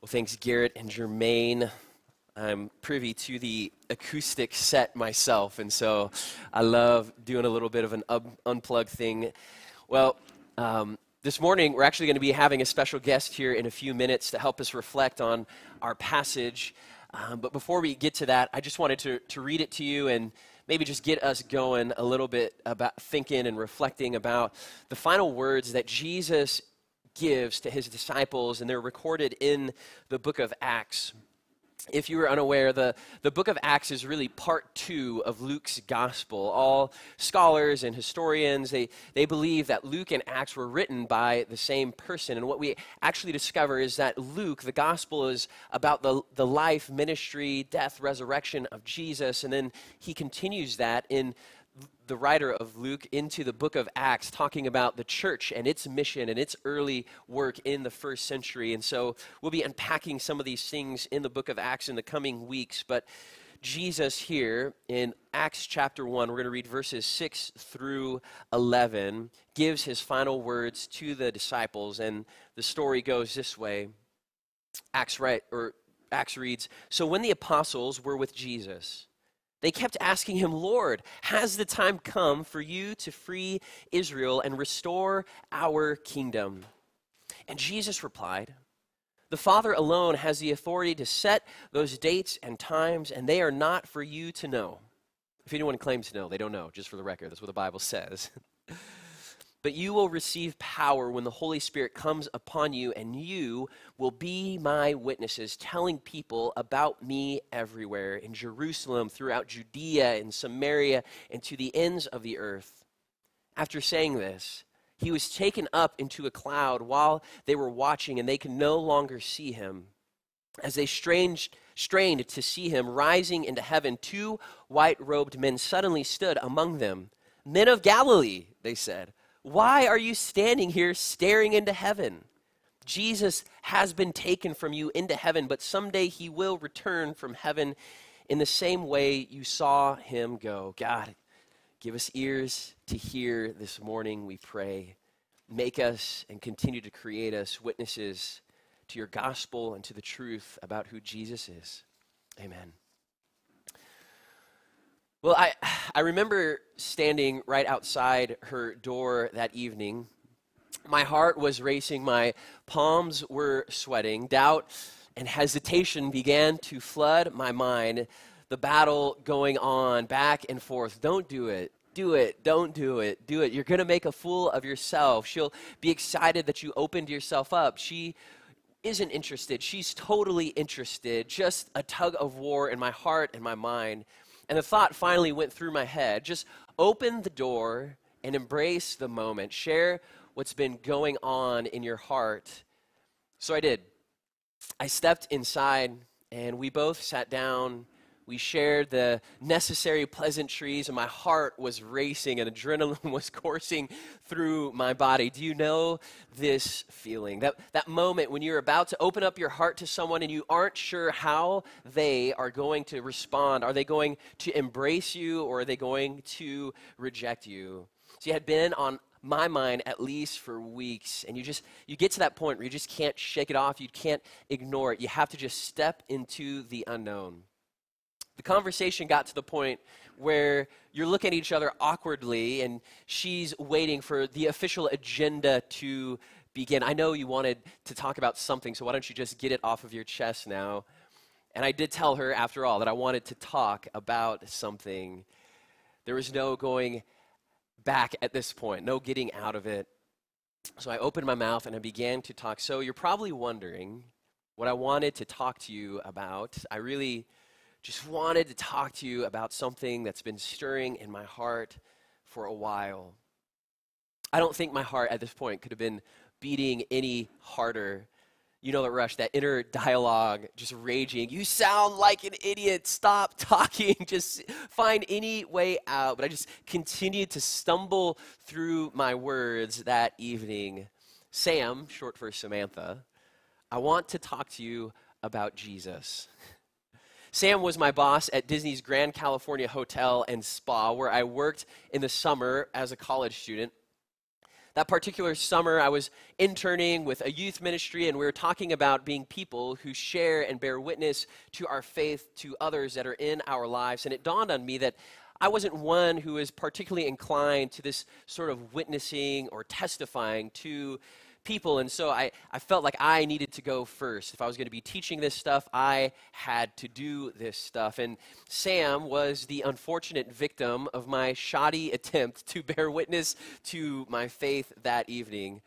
Well, thanks, Garrett and Jermaine. I'm privy to the acoustic set myself, and so I love doing a little bit of an un- unplug thing. Well, um, this morning we're actually going to be having a special guest here in a few minutes to help us reflect on our passage. Um, but before we get to that, I just wanted to, to read it to you and maybe just get us going a little bit about thinking and reflecting about the final words that Jesus gives to his disciples, and they're recorded in the book of Acts. If you were unaware, the, the book of Acts is really part two of Luke's gospel. All scholars and historians, they, they believe that Luke and Acts were written by the same person. And what we actually discover is that Luke, the gospel, is about the, the life, ministry, death, resurrection of Jesus. And then he continues that in the writer of Luke into the book of Acts, talking about the church and its mission and its early work in the first century. And so we'll be unpacking some of these things in the book of Acts in the coming weeks. But Jesus here in Acts chapter 1, we're going to read verses 6 through 11, gives his final words to the disciples. And the story goes this way Acts, right, or Acts reads So when the apostles were with Jesus, they kept asking him, Lord, has the time come for you to free Israel and restore our kingdom? And Jesus replied, The Father alone has the authority to set those dates and times, and they are not for you to know. If anyone claims to know, they don't know, just for the record. That's what the Bible says. But you will receive power when the Holy Spirit comes upon you, and you will be my witnesses, telling people about me everywhere in Jerusalem, throughout Judea and Samaria, and to the ends of the earth. After saying this, he was taken up into a cloud while they were watching, and they could no longer see him. As they strained to see him rising into heaven, two white robed men suddenly stood among them. Men of Galilee, they said. Why are you standing here staring into heaven? Jesus has been taken from you into heaven, but someday he will return from heaven in the same way you saw him go. God, give us ears to hear this morning, we pray. Make us and continue to create us witnesses to your gospel and to the truth about who Jesus is. Amen. Well, I, I remember standing right outside her door that evening. My heart was racing, my palms were sweating. Doubt and hesitation began to flood my mind. The battle going on back and forth. Don't do it. Do it. Don't do it. Do it. You're going to make a fool of yourself. She'll be excited that you opened yourself up. She isn't interested. She's totally interested. Just a tug of war in my heart and my mind. And the thought finally went through my head just open the door and embrace the moment. Share what's been going on in your heart. So I did. I stepped inside and we both sat down we shared the necessary pleasantries, and my heart was racing and adrenaline was coursing through my body. Do you know this feeling? That, that moment when you're about to open up your heart to someone and you aren't sure how they are going to respond. Are they going to embrace you or are they going to reject you? So, you had been on my mind at least for weeks and you just you get to that point where you just can't shake it off you can't ignore it you have to just step into the unknown the conversation got to the point where you're looking at each other awkwardly and she's waiting for the official agenda to begin. I know you wanted to talk about something, so why don't you just get it off of your chest now? And I did tell her, after all, that I wanted to talk about something. There was no going back at this point, no getting out of it. So I opened my mouth and I began to talk. So you're probably wondering what I wanted to talk to you about. I really just wanted to talk to you about something that's been stirring in my heart for a while. I don't think my heart at this point could have been beating any harder. You know that rush, that inner dialogue just raging. You sound like an idiot. Stop talking. Just find any way out. But I just continued to stumble through my words that evening. Sam, short for Samantha, I want to talk to you about Jesus. Sam was my boss at Disney's Grand Californian Hotel and Spa, where I worked in the summer as a college student. That particular summer, I was interning with a youth ministry, and we were talking about being people who share and bear witness to our faith to others that are in our lives. And it dawned on me that I wasn't one who was particularly inclined to this sort of witnessing or testifying to people. And so I, I felt like I needed to go first. If I was going to be teaching this stuff, I had to do this stuff. And Sam was the unfortunate victim of my shoddy attempt to bear witness to my faith that evening.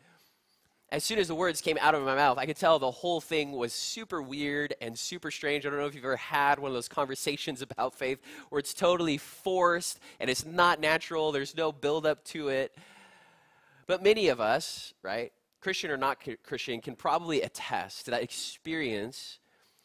As soon as the words came out of my mouth, I could tell the whole thing was super weird and super strange. I don't know if you've ever had one of those conversations about faith where it's totally forced and it's not natural, there's no build up to it. But many of us, right, Christian or not Christian, can probably attest to that experience,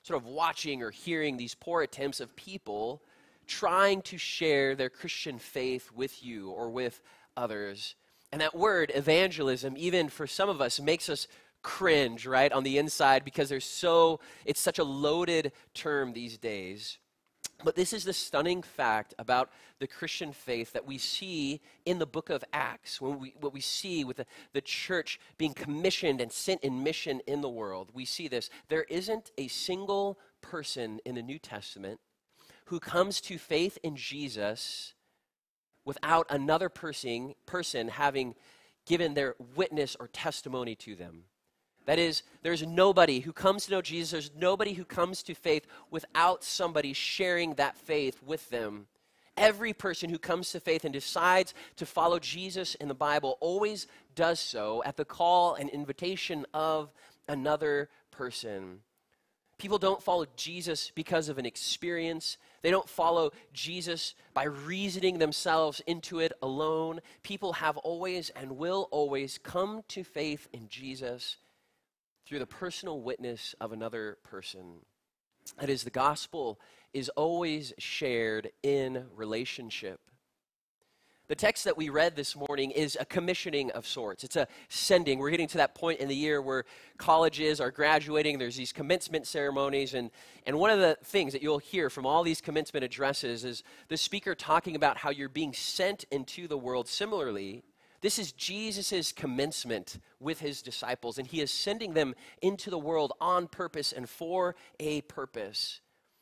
sort of watching or hearing these poor attempts of people trying to share their Christian faith with you or with others. And that word, evangelism, even for some of us, makes us cringe, right, on the inside because there's so, it's such a loaded term these days. But this is the stunning fact about the Christian faith that we see in the book of Acts, when we, what we see with the, the church being commissioned and sent in mission in the world. We see this. There isn't a single person in the New Testament who comes to faith in Jesus without another person, person having given their witness or testimony to them. That is, there's nobody who comes to know Jesus, there's nobody who comes to faith without somebody sharing that faith with them. Every person who comes to faith and decides to follow Jesus in the Bible always does so at the call and invitation of another person. People don't follow Jesus because of an experience. They don't follow Jesus by reasoning themselves into it alone. People have always and will always come to faith in Jesus through the personal witness of another person. That is, the gospel is always shared in relationship. The text that we read this morning is a commissioning of sorts. It's a sending. We're getting to that point in the year where colleges are graduating. There's these commencement ceremonies. And, and one of the things that you'll hear from all these commencement addresses is the speaker talking about how you're being sent into the world similarly this is Jesus' commencement with his disciples, and he is sending them into the world on purpose and for a purpose.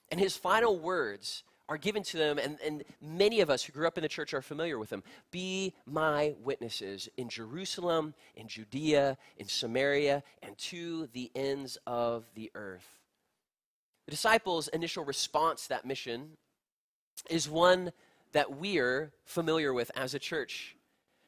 And his final words are given to them, and, and many of us who grew up in the church are familiar with them. Be my witnesses in Jerusalem, in Judea, in Samaria, and to the ends of the earth. The disciples' initial response to that mission is one that we're familiar with as a church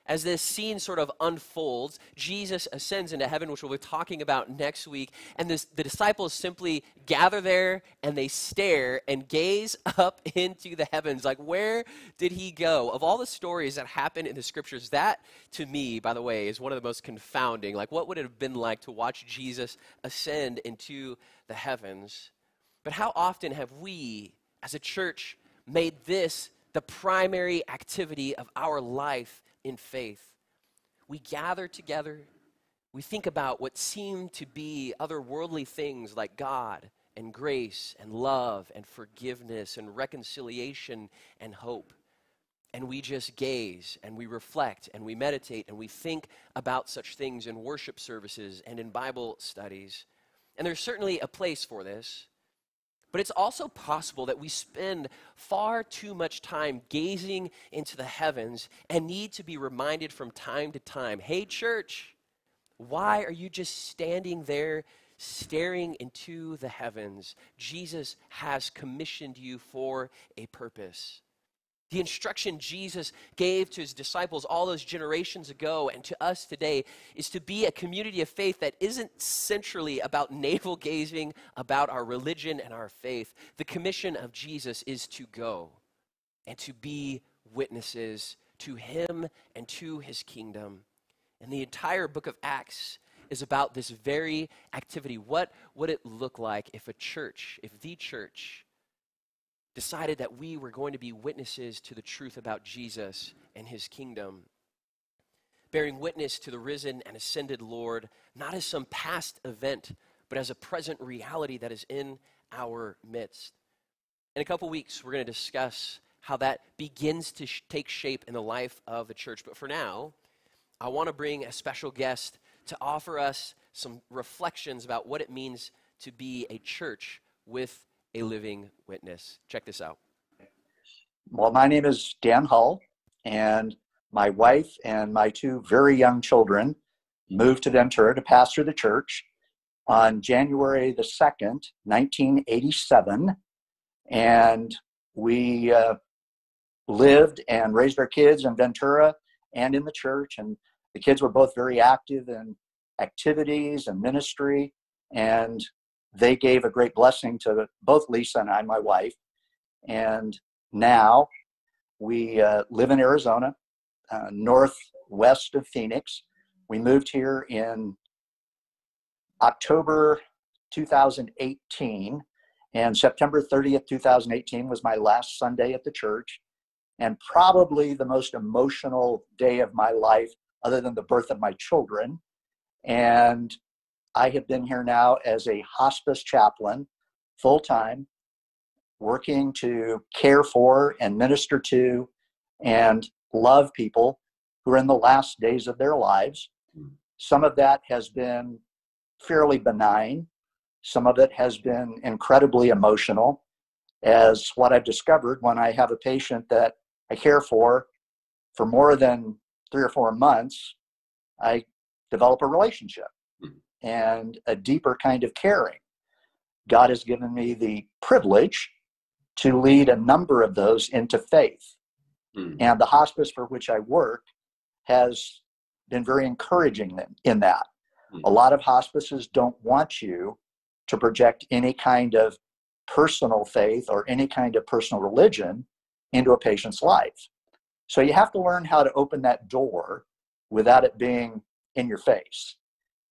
as this scene sort of unfolds, Jesus ascends into heaven, which we'll be talking about next week, and this, the disciples simply gather there and they stare and gaze up into the heavens. Like, where did he go? Of all the stories that happen in the scriptures, that to me, by the way, is one of the most confounding. Like, what would it have been like to watch Jesus ascend into the heavens? But how often have we, as a church, made this the primary activity of our life in faith. We gather together, we think about what seem to be otherworldly things like God and grace and love and forgiveness and reconciliation and hope. And we just gaze and we reflect and we meditate and we think about such things in worship services and in Bible studies. And there's certainly a place for this. But it's also possible that we spend far too much time gazing into the heavens and need to be reminded from time to time hey, church, why are you just standing there staring into the heavens? Jesus has commissioned you for a purpose. The instruction Jesus gave to his disciples all those generations ago and to us today is to be a community of faith that isn't centrally about navel gazing about our religion and our faith. The commission of Jesus is to go and to be witnesses to him and to his kingdom. And the entire book of Acts is about this very activity. What would it look like if a church, if the church, decided that we were going to be witnesses to the truth about Jesus and his kingdom. Bearing witness to the risen and ascended Lord, not as some past event, but as a present reality that is in our midst. In a couple weeks, we're going to discuss how that begins to sh- take shape in the life of the church. But for now, I want to bring a special guest to offer us some reflections about what it means to be a church with a living witness. Check this out. Well, my name is Dan Hull, and my wife and my two very young children moved to Ventura to pastor the church on January the 2nd, 1987. And we uh, lived and raised our kids in Ventura and in the church. And the kids were both very active in activities and ministry. And they gave a great blessing to both Lisa and I, my wife. And now we uh, live in Arizona, uh, northwest of Phoenix. We moved here in October 2018, and September 30th, 2018 was my last Sunday at the church, and probably the most emotional day of my life, other than the birth of my children. And I have been here now as a hospice chaplain full time, working to care for and minister to and love people who are in the last days of their lives. Hmm. Some of that has been fairly benign, some of it has been incredibly emotional, as what I've discovered when I have a patient that I care for for more than three or four months, I develop a relationship. And a deeper kind of caring. God has given me the privilege to lead a number of those into faith. Mm. And the hospice for which I work has been very encouraging in that. Mm. A lot of hospices don't want you to project any kind of personal faith or any kind of personal religion into a patient's life. So you have to learn how to open that door without it being in your face.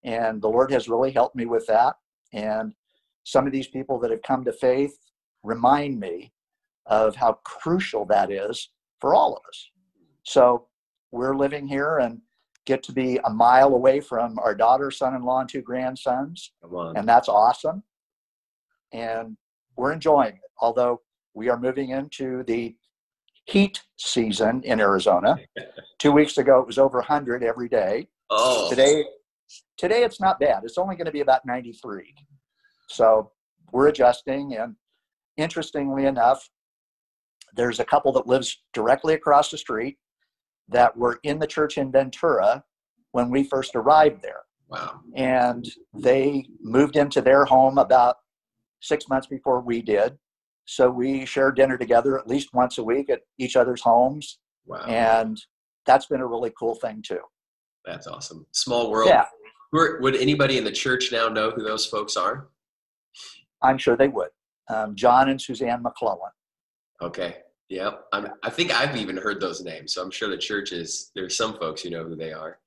And the Lord has really helped me with that. And some of these people that have come to faith remind me of how crucial that is for all of us. So we're living here and get to be a mile away from our daughter, son-in-law, and two grandsons, and that's awesome. And we're enjoying it. Although we are moving into the heat season in Arizona. two weeks ago, it was over 100 every day. Oh. Today, today it's not bad. It's only going to be about 93. So we're adjusting. And interestingly enough, there's a couple that lives directly across the street that were in the church in Ventura when we first arrived there. Wow. And they moved into their home about six months before we did. So we share dinner together at least once a week at each other's homes. Wow. And that's been a really cool thing too. That's awesome. Small world. Yeah. Would anybody in the church now know who those folks are? I'm sure they would. Um, John and Suzanne McClellan. Okay. Yeah, I'm, I think I've even heard those names, so I'm sure the churches. There's some folks who know who they are.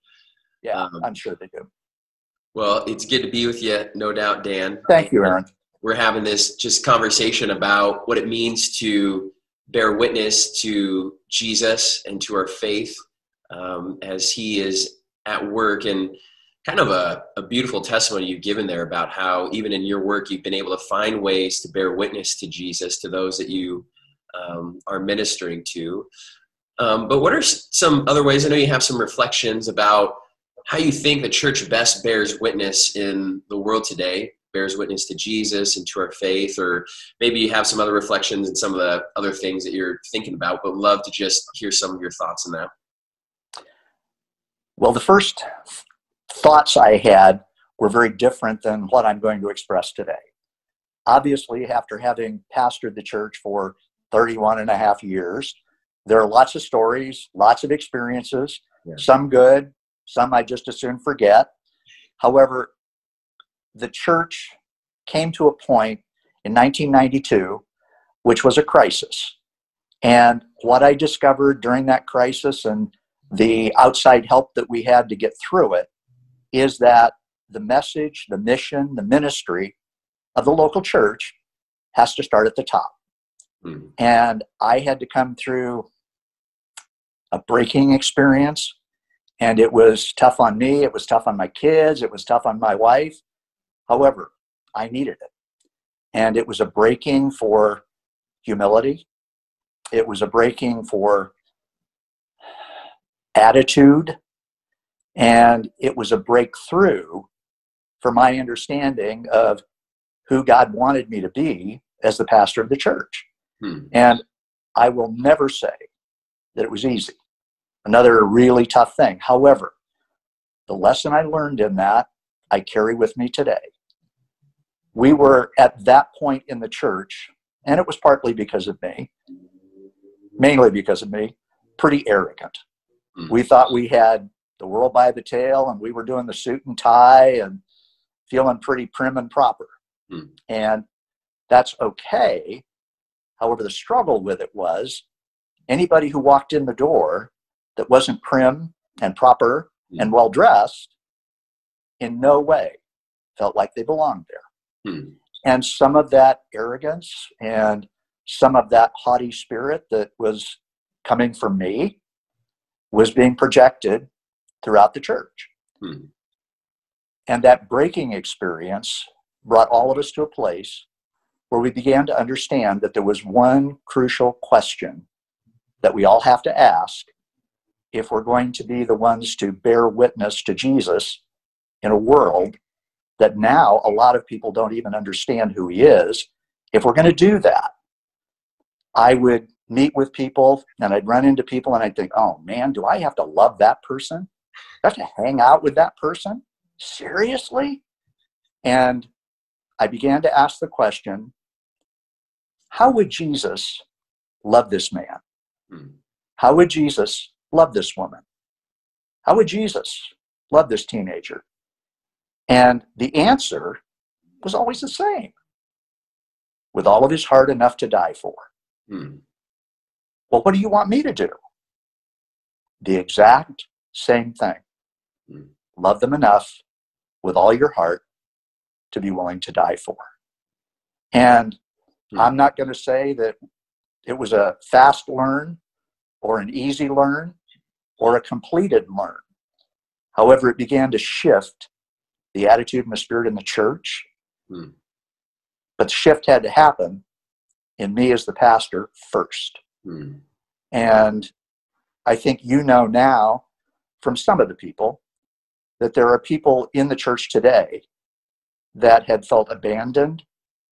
Yeah, um, I'm sure they do. Well, it's good to be with you, no doubt, Dan. Thank you, Aaron. We're having this just conversation about what it means to bear witness to Jesus and to our faith um, as He is at work, and kind of a, a beautiful testimony you've given there about how even in your work you've been able to find ways to bear witness to Jesus to those that you um, are ministering to. Um, but what are some other ways? I know you have some reflections about how you think the church best bears witness in the world today, bears witness to Jesus and to our faith, or maybe you have some other reflections and some of the other things that you're thinking about, but love to just hear some of your thoughts on that. Well, the first thoughts I had were very different than what I'm going to express today. Obviously, after having pastored the church for 31 and a half years. There are lots of stories, lots of experiences, yeah. some good, some I just as soon forget. However, the church came to a point in 1992, which was a crisis. And what I discovered during that crisis and the outside help that we had to get through it is that the message, the mission, the ministry of the local church has to start at the top. Mm-hmm. And I had to come through a breaking experience. And it was tough on me. It was tough on my kids. It was tough on my wife. However, I needed it. And it was a breaking for humility. It was a breaking for attitude. And it was a breakthrough for my understanding of who God wanted me to be as the pastor of the church. Hmm. And I will never say that it was easy. Another really tough thing. However, the lesson I learned in that, I carry with me today. We were at that point in the church, and it was partly because of me, mainly because of me, pretty arrogant. Mm. We thought we had the world by the tail, and we were doing the suit and tie and feeling pretty prim and proper. Mm. And that's okay. However, the struggle with it was anybody who walked in the door that wasn't prim and proper mm. and well dressed in no way felt like they belonged there. Mm. And some of that arrogance and some of that haughty spirit that was coming from me was being projected throughout the church. Hmm. And that breaking experience brought all of us to a place where we began to understand that there was one crucial question that we all have to ask if we're going to be the ones to bear witness to Jesus in a world that now a lot of people don't even understand who he is. If we're going to do that, I would meet with people and I'd run into people and I'd think, oh man, do I have to love that person? I have to hang out with that person? Seriously? And I began to ask the question how would Jesus love this man? Hmm. How would Jesus love this woman? How would Jesus love this teenager? And the answer was always the same with all of his heart enough to die for. Hmm. Well, what do you want me to do? The exact same thing. Hmm. Love them enough with all your heart to be willing to die for. And hmm. I'm not going to say that it was a fast learn or an easy learn or a completed learn. However, it began to shift the attitude and the spirit in the church. Hmm. But the shift had to happen in me as the pastor first. Hmm. And I think you know now from some of the people that there are people in the church today that had felt abandoned,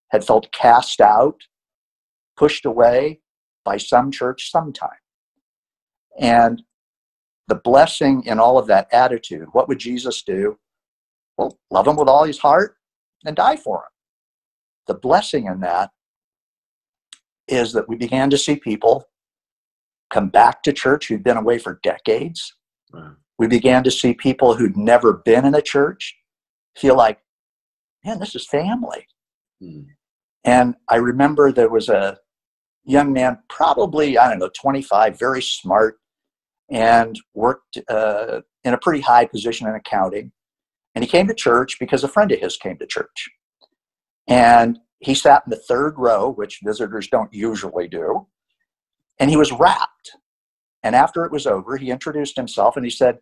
had felt cast out, pushed away by some church sometime. And the blessing in all of that attitude, what would Jesus do? Well, love him with all his heart and die for him. The blessing in that is that we began to see people come back to church who'd been away for decades. We began to see people who'd never been in a church feel like, man, this is family. Mm. And I remember there was a young man, probably, I don't know, 25, very smart, and worked uh, in a pretty high position in accounting. And he came to church because a friend of his came to church. And he sat in the third row, which visitors don't usually do. And he was rapt. And after it was over, he introduced himself and he said,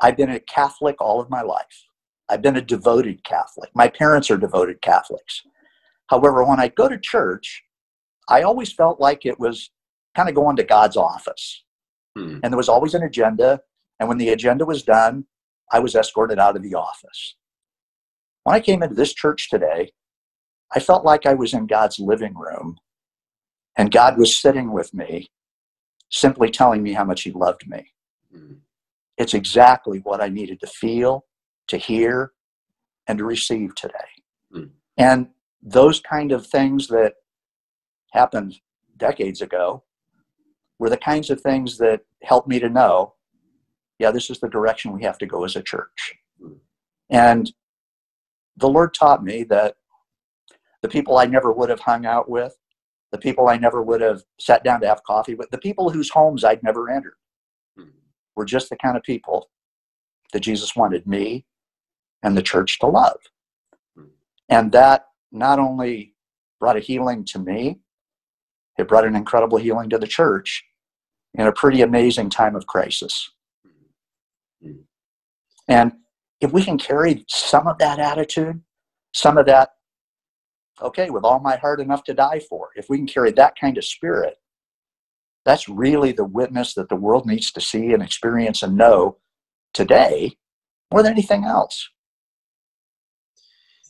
I've been a Catholic all of my life. I've been a devoted Catholic. My parents are devoted Catholics. However, when I go to church, I always felt like it was kind of going to God's office. Hmm. And there was always an agenda. And when the agenda was done, I was escorted out of the office. When I came into this church today, I felt like I was in God's living room and God was sitting with me, simply telling me how much He loved me. Mm. It's exactly what I needed to feel, to hear, and to receive today. Mm. And those kind of things that happened decades ago were the kinds of things that helped me to know yeah, this is the direction we have to go as a church. And the Lord taught me that the people I never would have hung out with, the people I never would have sat down to have coffee with, the people whose homes I'd never entered hmm. were just the kind of people that Jesus wanted me and the church to love. Hmm. And that not only brought a healing to me, it brought an incredible healing to the church in a pretty amazing time of crisis. Hmm. And if we can carry some of that attitude, some of that, okay, with all my heart enough to die for, if we can carry that kind of spirit, that's really the witness that the world needs to see and experience and know today more than anything else.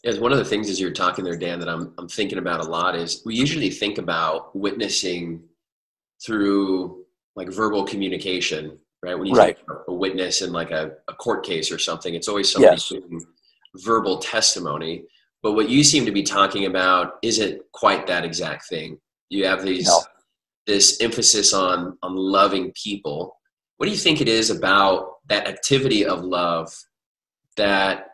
As one of the things as you're talking there, Dan, that I'm I'm thinking about a lot is we usually think about witnessing through like verbal communication, right? When you right. think a witness in like a, a court case or something, it's always somebody Yes. verbal testimony. But what you seem to be talking about isn't quite that exact thing. You have these No. this emphasis on on loving people. What do you think it is about that activity of love that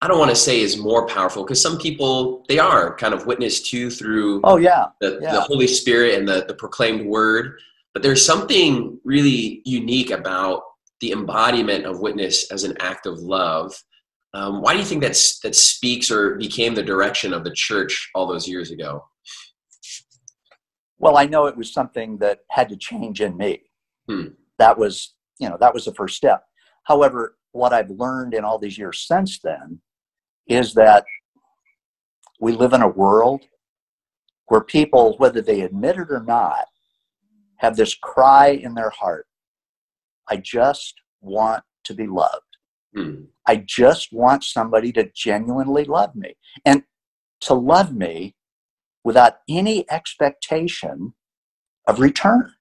I don't want to say is more powerful because some people they are kind of witnessed to through Oh yeah, the, yeah. the Holy Spirit and the, the proclaimed word. But there's something really unique about the embodiment of witness as an act of love. Um, why do you think that's that speaks or became the direction of the church all those years ago? Well, I know it was something that had to change in me. Hmm. That was, you know, that was the first step. However, what I've learned in all these years since then is that we live in a world where people, whether they admit it or not, have this cry in their heart I just want to be loved. I just want somebody to genuinely love me and to love me without any expectation of return.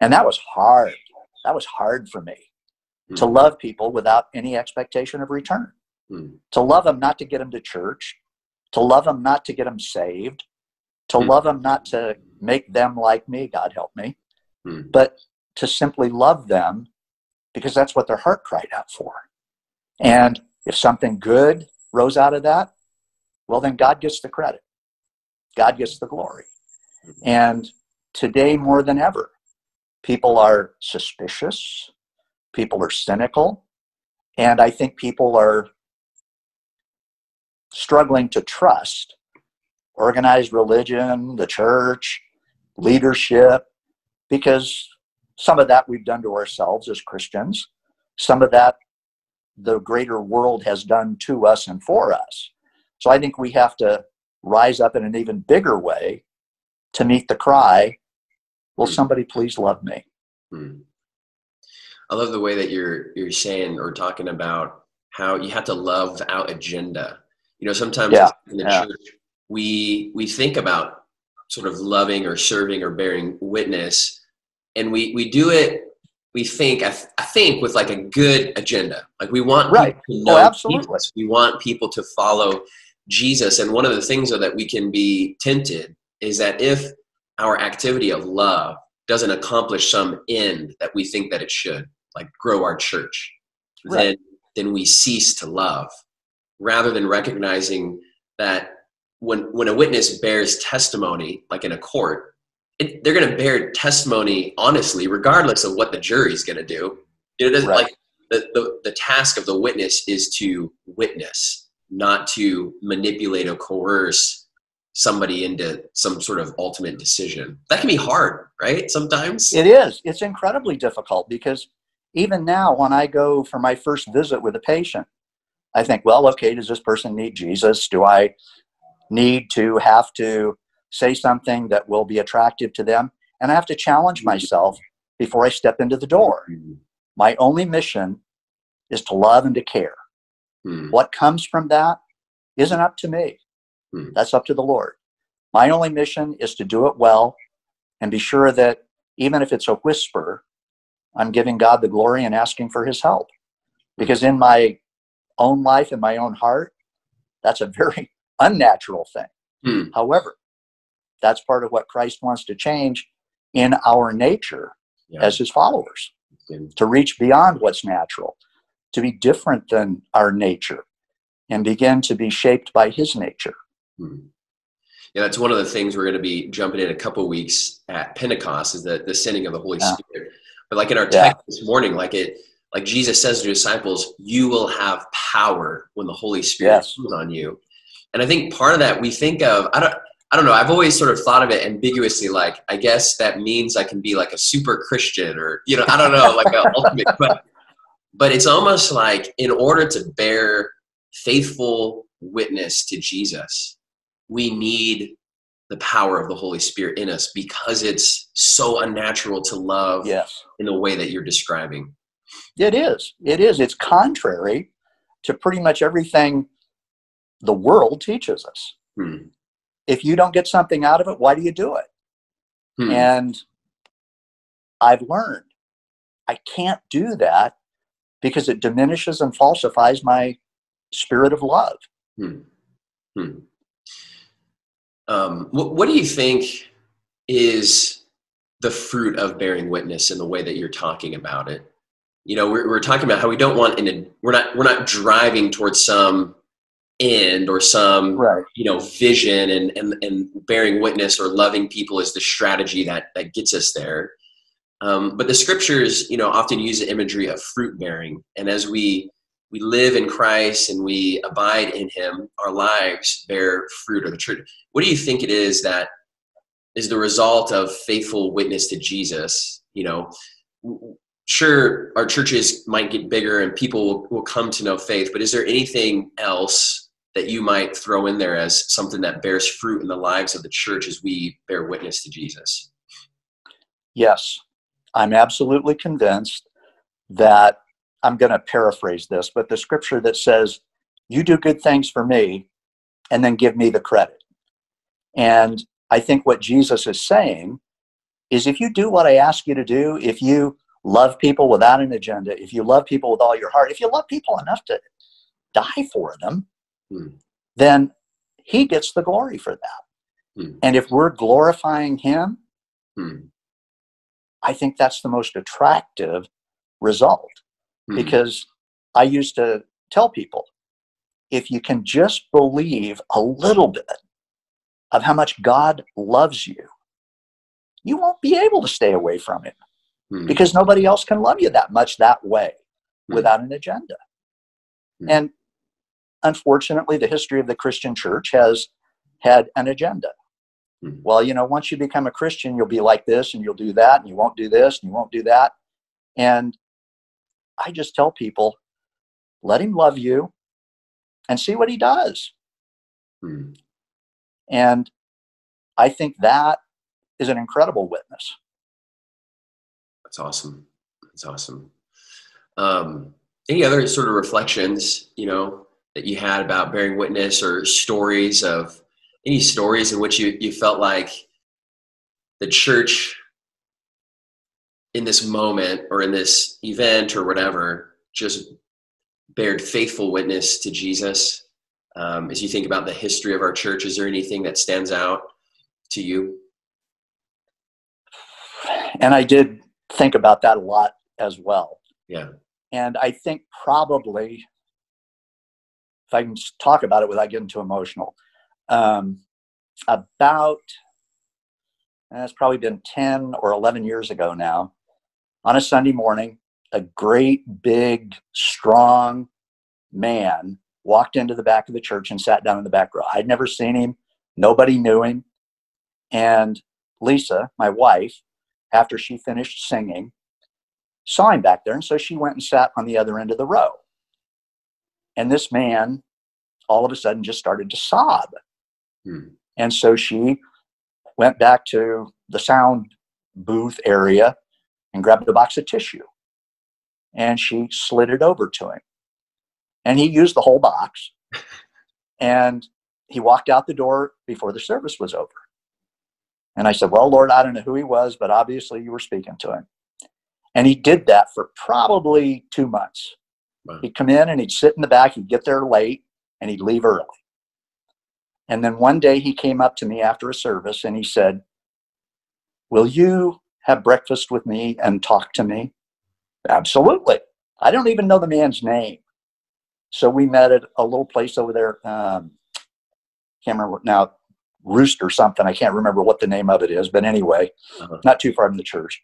And that was hard. That was hard for me to Hmm. love people without any expectation of return. Hmm. To love them not to get them to church, to love them not to get them saved, to Hmm. love them not to make them like me, God help me, Hmm. but to simply love them because that's what their heart cried out for. And if something good rose out of that, well, then God gets the credit. God gets the glory. Mm-hmm. And today, more than ever, people are suspicious, people are cynical, and I think people are struggling to trust organized religion, the church, leadership, because some of that we've done to ourselves as Christians, some of that the greater world has done to us and for us. So I think we have to rise up in an even bigger way to meet the cry, will Hmm. somebody please love me? Hmm. I love the way that you're you're saying or talking about how you have to love without agenda. You know, sometimes Yeah, in the yeah. church we we think about sort of loving or serving or bearing witness, and we we do it. We think I, th- I think with like a good agenda. Like we want Right. people to Oh, absolutely. Jesus. We want people to follow Jesus. And one of the things though that we can be tempted is that if our activity of love doesn't accomplish some end that we think that it should, like grow our church, Right. then then we cease to love, rather than recognizing that when when a witness bears testimony, like in a court, it, they're going to bear testimony honestly, regardless of what the jury's going to do. It doesn't Right. like the, the the task of the witness is to witness, not to manipulate or coerce somebody into some sort of ultimate decision. That can be hard, right? Sometimes. It is. It's incredibly difficult because even now, when I go for my first visit with a patient, I think, well, okay, does this person need Jesus? Do I need to have to say something that will be attractive to them? And I have to challenge myself before I step into the door. My only mission is to love and to care. Hmm. What comes from that isn't up to me. Hmm. That's up to the Lord. My only mission is to do it well and be sure that even if it's a whisper, I'm giving God the glory and asking for his help. Because in my own life, in my own heart, that's a very unnatural thing. Hmm. However, that's part of what Christ wants to change in our nature Yeah. as his followers to reach beyond what's natural, to be different than our nature, and begin to be shaped by his nature. Hmm. Yeah, that's one of the things we're going to be jumping in a couple weeks at Pentecost is the, the sending of the Holy Yeah. Spirit. But like in our Yeah. text this morning, like it, like Jesus says to disciples, "You will have power when the Holy Spirit Yes. comes on you." And I think part of that we think of, I don't, I don't know. I've always sort of thought of it ambiguously, like I guess that means I can be like a super Christian, or you know, I don't know, like a ultimate. But but it's almost like in order to bear faithful witness to Jesus, we need the power of the Holy Spirit in us because it's so unnatural to love Yes. in the way that you're describing. It is. It is. It's contrary to pretty much everything the world teaches us. Hmm. If you don't get something out of it, why do you do it? Hmm. And I've learned I can't do that because it diminishes and falsifies my spirit of love. Hmm. Hmm. Um, what, what do you think is the fruit of bearing witness in the way that you're talking about it? You know, we're, we're talking about how we don't want in a, we're not we're not driving towards some end or some Right. you know vision and, and and bearing witness or loving people is the strategy that that gets us there. Um, but the scriptures you know often use the imagery of fruit bearing. And as we we live in christ and we abide in him our lives bear fruit or the truth what do you think it is that is the result of faithful witness to jesus? You know sure our churches might get bigger and people will, will come to know faith but is there anything else that you might throw in there as something that bears fruit in the lives of the church as we bear witness to Jesus? Yes, I'm absolutely convinced that I'm going to paraphrase this, but the scripture that says, You do good things for me, and then give me the credit. And I think what Jesus is saying is if you do what I ask you to do, if you love people without an agenda, if you love people with all your heart, if you love people enough to die for them, Hmm. then he gets the glory for that. Hmm. And if we're glorifying him, Hmm. I think that's the most attractive result Hmm. because I used to tell people if you can just believe a little bit of how much God loves you, you won't be able to stay away from him Hmm. because nobody else can love you that much that way without an agenda. And unfortunately, the history of the Christian church has had an agenda. Hmm. Well, you know, once you become a Christian, you'll be like this and you'll do that and you won't do this and you won't do that. And I just tell people, let him love you and see what he does. Hmm. And I think that is an incredible witness. That's awesome. That's awesome. Um, any other sort of reflections, you know, that you had about bearing witness or stories of any stories in which you, you felt like the church in this moment or in this event or whatever just bared faithful witness to Jesus? Um, as you think about the history of our church, is there anything that stands out to you? And I did think about that a lot as well. Yeah. And I think probably, if I can talk about it without getting too emotional, um, about, and it's probably been 10 or 11 years ago now, on a Sunday morning, a great, big, strong man walked into the back of the church and sat down in the back row. I'd never seen him, nobody knew him. And Lisa, my wife, after she finished singing, saw him back there. And so she went and sat on the other end of the row. And this man all of a sudden just started to sob. Hmm. And so she went back to the sound booth area and grabbed a box of tissue. And she slid it over to him. And he used the whole box. And he walked out the door before the service was over. And I said, Well, Lord, I don't know who he was, but obviously you were speaking to him. And he did that for probably two months. Wow. He'd come in and he'd sit in the back, he'd get there late, and he'd leave early. And then one day he came up to me after a service and he said, Will you have breakfast with me and talk to me? Absolutely. I don't even know the man's name. So we met at a little place over there. Um, can't remember now, Roost or something. I can't remember what the name of it is, but anyway, Uh-huh. not too far from the church.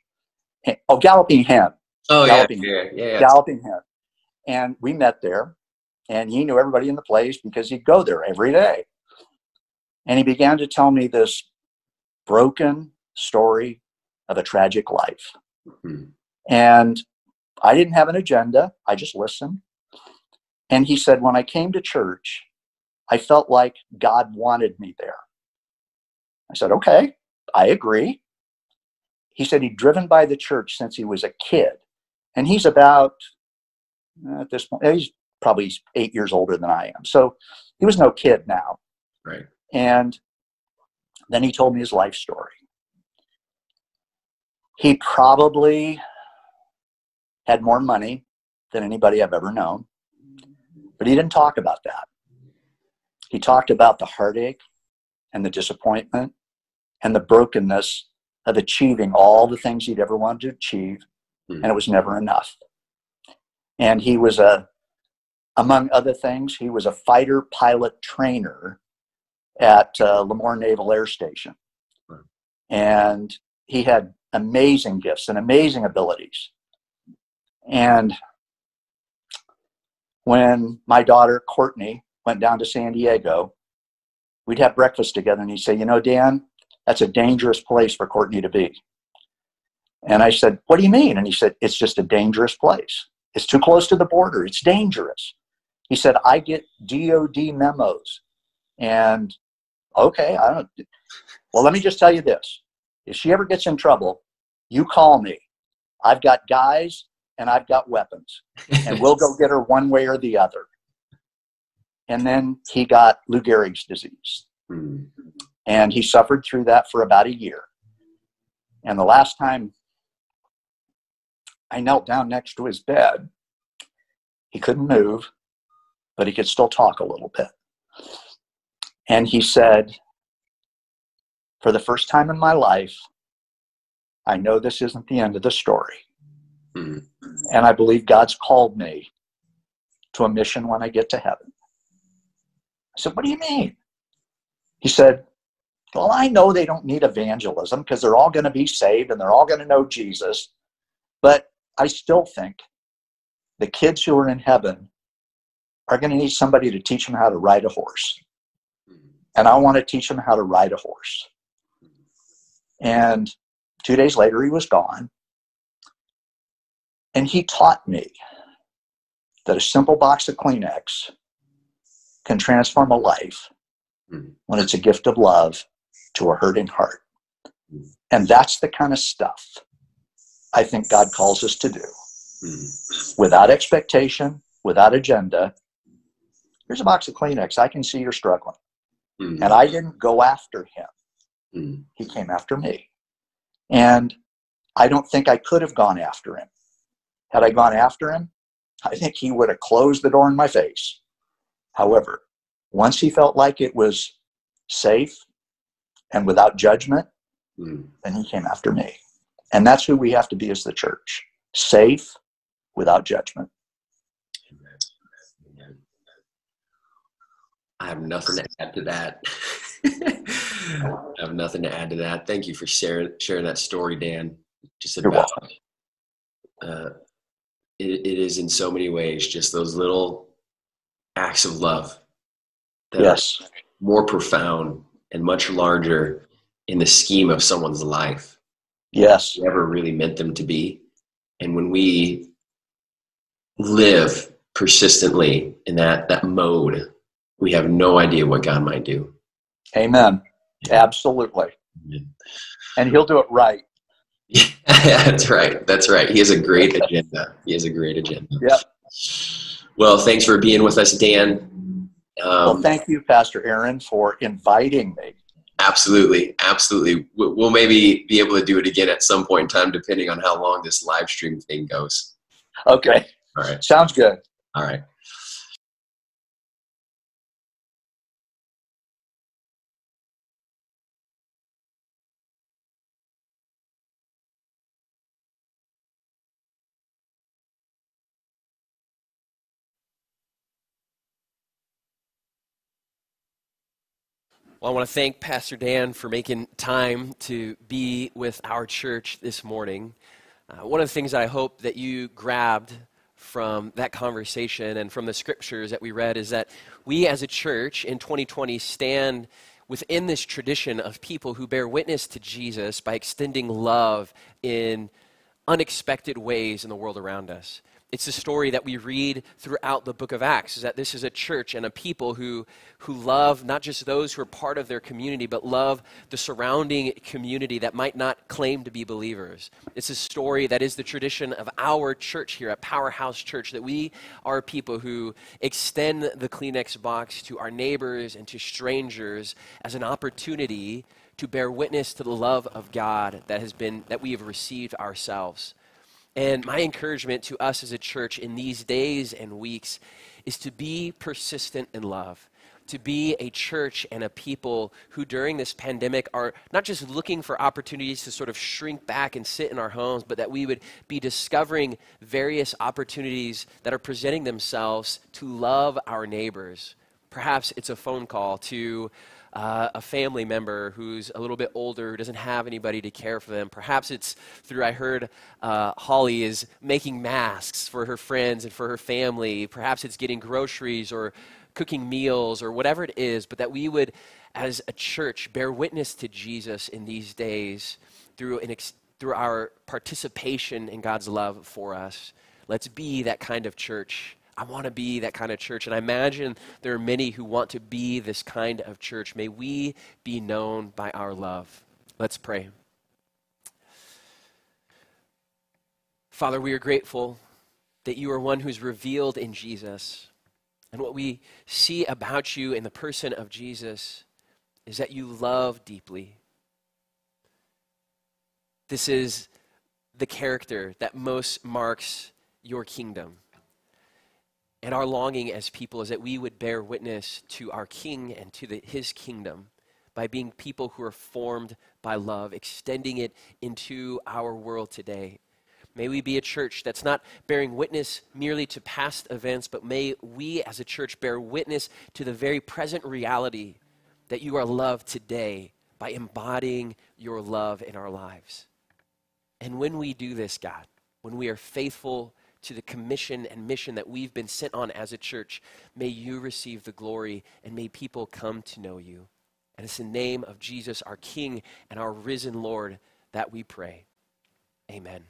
Oh, Galloping Hen. Oh yeah, Galloping. yeah, yeah, yeah. Galloping Hen. And we met there, and he knew everybody in the place because he'd go there every day. And he began to tell me this broken story of a tragic life. Hmm. And I didn't have an agenda, I just listened. And he said, When I came to church, I felt like God wanted me there. I said, Okay, I agree. He said he'd driven by the church since he was a kid And he's about, at this point, he's probably eight years older than I am. So he was no kid now. Right. And then he told me his life story. He probably had more money than anybody I've ever known, but he didn't talk about that. He talked about the heartache and the disappointment and the brokenness of achieving all the things he'd ever wanted to achieve, Hmm. and it was never enough. And he was a, among other things, he was a fighter pilot trainer at uh, Lemoore Naval Air Station. Right. And he had amazing gifts and amazing abilities. And when my daughter Courtney went down to San Diego, we'd have breakfast together and he'd say, You know, Dan, that's a dangerous place for Courtney to be. And I said, What do you mean? And he said, It's just a dangerous place. It's too close to the border. It's dangerous. He said, I get DOD memos. And okay, I don't. Well, let me just tell you this if she ever gets in trouble, you call me. I've got guys and I've got weapons, and we'll go get her one way or the other. And then he got Lou Gehrig's disease, Hmm. and he suffered through that for about a year. And the last time I knelt down next to his bed, he couldn't move, but he could still talk a little bit. And he said, For the first time in my life, I know this isn't the end of the story. Hmm. And I believe God's called me to a mission when I get to heaven. I said, What do you mean? He said, Well, I know they don't need evangelism because they're all going to be saved and they're all going to know Jesus. But I still think the kids who are in heaven are going to need somebody to teach them how to ride a horse. Mm-hmm. And I want to teach them how to ride a horse. Mm-hmm. And two days later, he was gone. And he taught me that a simple box of Kleenex can transform a life Mhm. when it's a gift of love to a hurting heart. Mm-hmm. And that's the kind of stuff I think God calls us to do Hmm. without expectation, without agenda. Here's a box of Kleenex. I can see you're struggling. Hmm. And I didn't go after him, Hmm. he came after me. And I don't think I could have gone after him. Had I gone after him, I think he would have closed the door in my face. However, once he felt like it was safe and without judgment, Hmm. then he came after me. And that's who we have to be as the church safe without judgment. Amen. I have nothing to add to that. I have nothing to add to that. Thank you for sharing sharing that story, Dan. Just about uh, it, it is in so many ways just those little acts of love that Yes. are more profound and much larger in the scheme of someone's life Yes. never really meant them to be. And when we live persistently in that that mode, we have no idea what God might do. Amen. Absolutely. Amen. And he'll do it right. That's right. That's right. He has a great agenda. He has a great agenda. Yep. Well, thanks for being with us, Dan. well, Um, thank you, Pastor Aaron, for inviting me. Absolutely, absolutely. We- We'll maybe be able to do it again at some point in time, depending on how long this live stream thing goes. Okay. All right. Sounds good. All right. Well, I want to thank Pastor Dan for making time to be with our church this morning. Uh, one of the things that I hope that you grabbed from that conversation and from the scriptures that we read is that we as a church in 2020 stand within this tradition of people who bear witness to Jesus by extending love in unexpected ways in the world around us. It's a story that we read throughout the book of Acts, is that this is a church and a people who, who love not just those who are part of their community, but love the surrounding community that might not claim to be believers. It's a story that is the tradition of our church here at Powerhouse Church, that we are people who extend the Kleenex box to our neighbors and to strangers as an opportunity to bear witness to the love of God that has been that we have received ourselves. And my encouragement to us as a church in these days and weeks is to be persistent in love, to be a church and a people who during this pandemic are not just looking for opportunities to sort of shrink back and sit in our homes, but that we would be discovering various opportunities that are presenting themselves to love our neighbors. Perhaps it's a phone call to uh, a family member who's a little bit older, who doesn't have anybody to care for them. Perhaps it's through, I heard uh, Holly is making masks for her friends and for her family. Perhaps it's getting groceries or cooking meals or whatever it is, but that we would, as a church, bear witness to Jesus in these days through, an ex- through our participation in God's love for us. Let's be that kind of church I want to be that kind of church. And I imagine there are many who want to be this kind of church. May we be known by our love. Let's pray. Father, we are grateful that you are one who's revealed in Jesus. And what we see about you in the person of Jesus is that you love deeply. This is the character that most marks your kingdom. And our longing as people is that we would bear witness to our King and to the, his kingdom by being people who are formed by love, extending it into our world today. May we be a church that's not bearing witness merely to past events, but may we as a church bear witness to the very present reality that you are loved today by embodying your love in our lives. And when we do this, God, when we are faithful to the commission and mission that we've been sent on as a church. May you receive the glory and may people come to know you. And it's in the name of Jesus, our King and our risen Lord, that we pray. Amen.